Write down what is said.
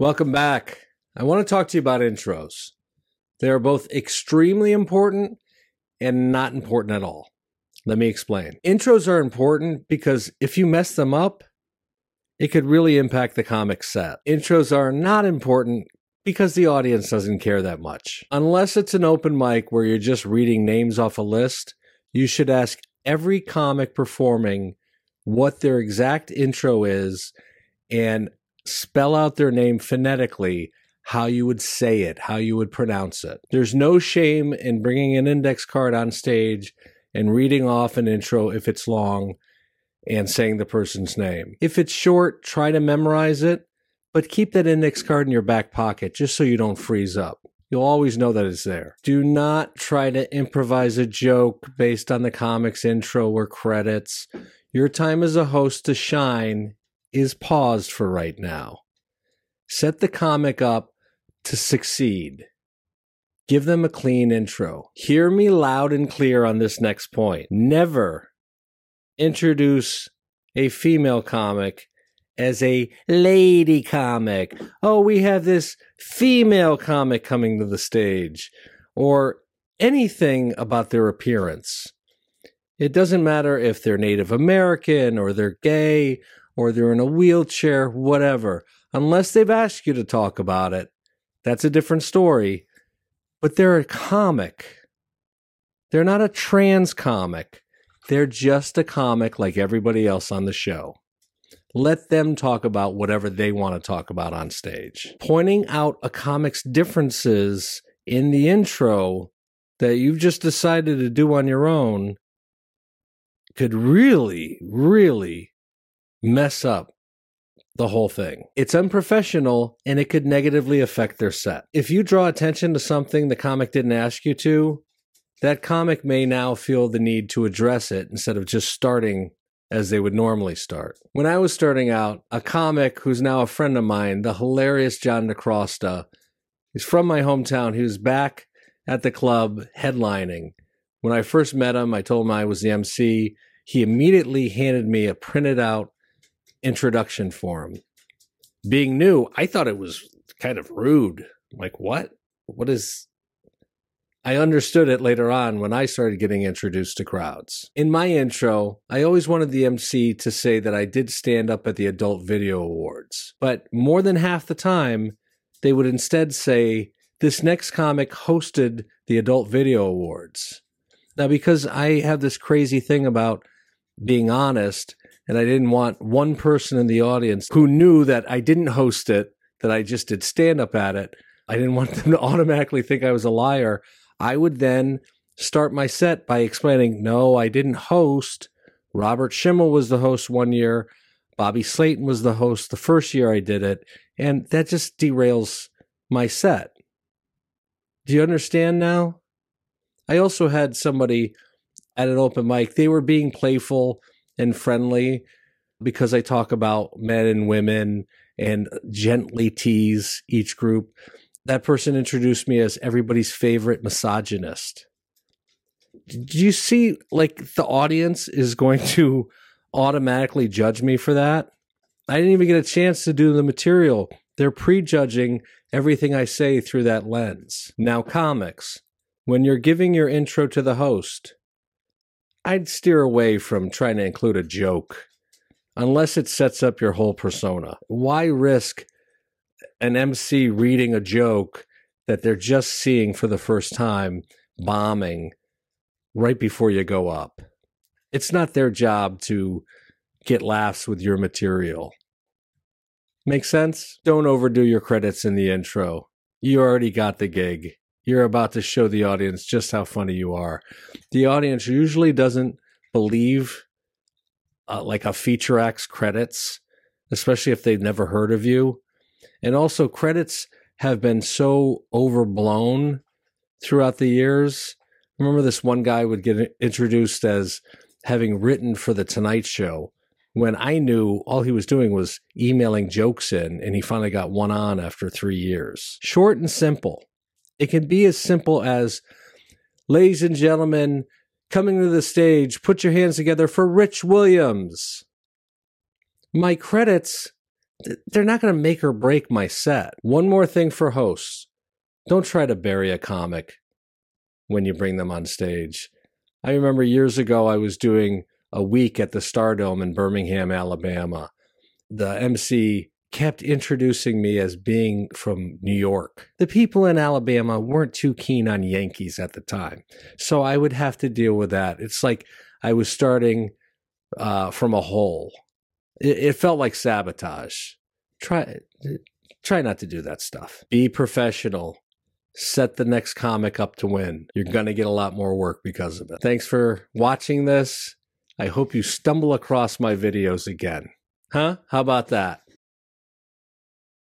Welcome back. I want to talk to you about intros. They are both extremely important and not important at all. Let me explain. Intros are important because if you mess them up, it could really impact the comic set. Intros are not important because the audience doesn't care that much. Unless it's an open mic where you're just reading names off a list, you should ask every comic performing what their exact intro is and spell out their name phonetically how you would say it, how you would pronounce it. There's no shame in bringing an index card on stage and reading off an intro if it's long and saying the person's name. If it's short, try to memorize it, but keep that index card in your back pocket just so you don't freeze up. You'll always know that it's there. Do not try to improvise a joke based on the comic's intro or credits. Your time as a host to shine is paused for right now. Set the comic up to succeed. Give them a clean intro. Hear me loud and clear on this next point. Never introduce a female comic as a lady comic. Oh, we have this female comic coming to the stage, or anything about their appearance. It doesn't matter if they're Native American or they're gay or they're in a wheelchair, whatever. Unless they've asked you to talk about it, that's a different story. But they're a comic. They're not a trans comic. They're just a comic like everybody else on the show. Let them talk about whatever they want to talk about on stage. Pointing out a comic's differences in the intro that you've just decided to do on your own could really, really mess up the whole thing. It's unprofessional and it could negatively affect their set. If you draw attention to something the comic didn't ask you to, that comic may now feel the need to address it instead of just starting as they would normally start. When I was starting out, a comic who's now a friend of mine, the hilarious John DeCrosta, he's from my hometown. He was back at the club headlining. When I first met him, I told him I was the MC. He immediately handed me a printed out introduction for him. Being new, I thought it was kind of rude. Like, what? What is. I understood it later on when I started getting introduced to crowds. In my intro, I always wanted the MC to say that I did stand up at the Adult Video Awards. But more than half the time, they would instead say, This next comic hosted the Adult Video Awards. Now, because I have this crazy thing about being honest, and I didn't want one person in the audience who knew that I didn't host it, that I just did stand up at it. I didn't want them to automatically think I was a liar. I would then start my set by explaining, no, I didn't host. Robert Schimmel was the host one year. Bobby Slayton was the host the first year I did it. And that just derails my set. Do you understand now? I also had somebody at an open mic, they were being playful and friendly because I talk about men and women and gently tease each group. That person introduced me as everybody's favorite misogynist. Do you see, like, the audience is going to automatically judge me for that? I didn't even get a chance to do the material. They're prejudging everything I say through that lens. Now, comics. When you're giving your intro to the host, I'd steer away from trying to include a joke unless it sets up your whole persona. Why risk an MC reading a joke that they're just seeing for the first time bombing right before you go up? It's not their job to get laughs with your material. Make sense? Don't overdo your credits in the intro. You already got the gig you're about to show the audience just how funny you are. The audience usually doesn't believe uh, like a feature act's credits, especially if they've never heard of you. And also, credits have been so overblown throughout the years. Remember, this one guy would get introduced as having written for The Tonight Show when I knew all he was doing was emailing jokes in, and he finally got one on after three years. Short and simple. It can be as simple as, ladies and gentlemen, coming to the stage, put your hands together for Rich Williams. My credits they're not going to make or break my set. One more thing for hosts don't try to bury a comic when you bring them on stage. I remember years ago, I was doing a week at the Stardome in Birmingham, Alabama. The MC kept introducing me as being from New York. The people in Alabama weren't too keen on Yankees at the time. So I would have to deal with that. It's like I was starting uh, from a hole. It, it felt like sabotage. Try try not to do that stuff. Be professional. Set the next comic up to win. You're going to get a lot more work because of it. Thanks for watching this. I hope you stumble across my videos again. Huh? How about that?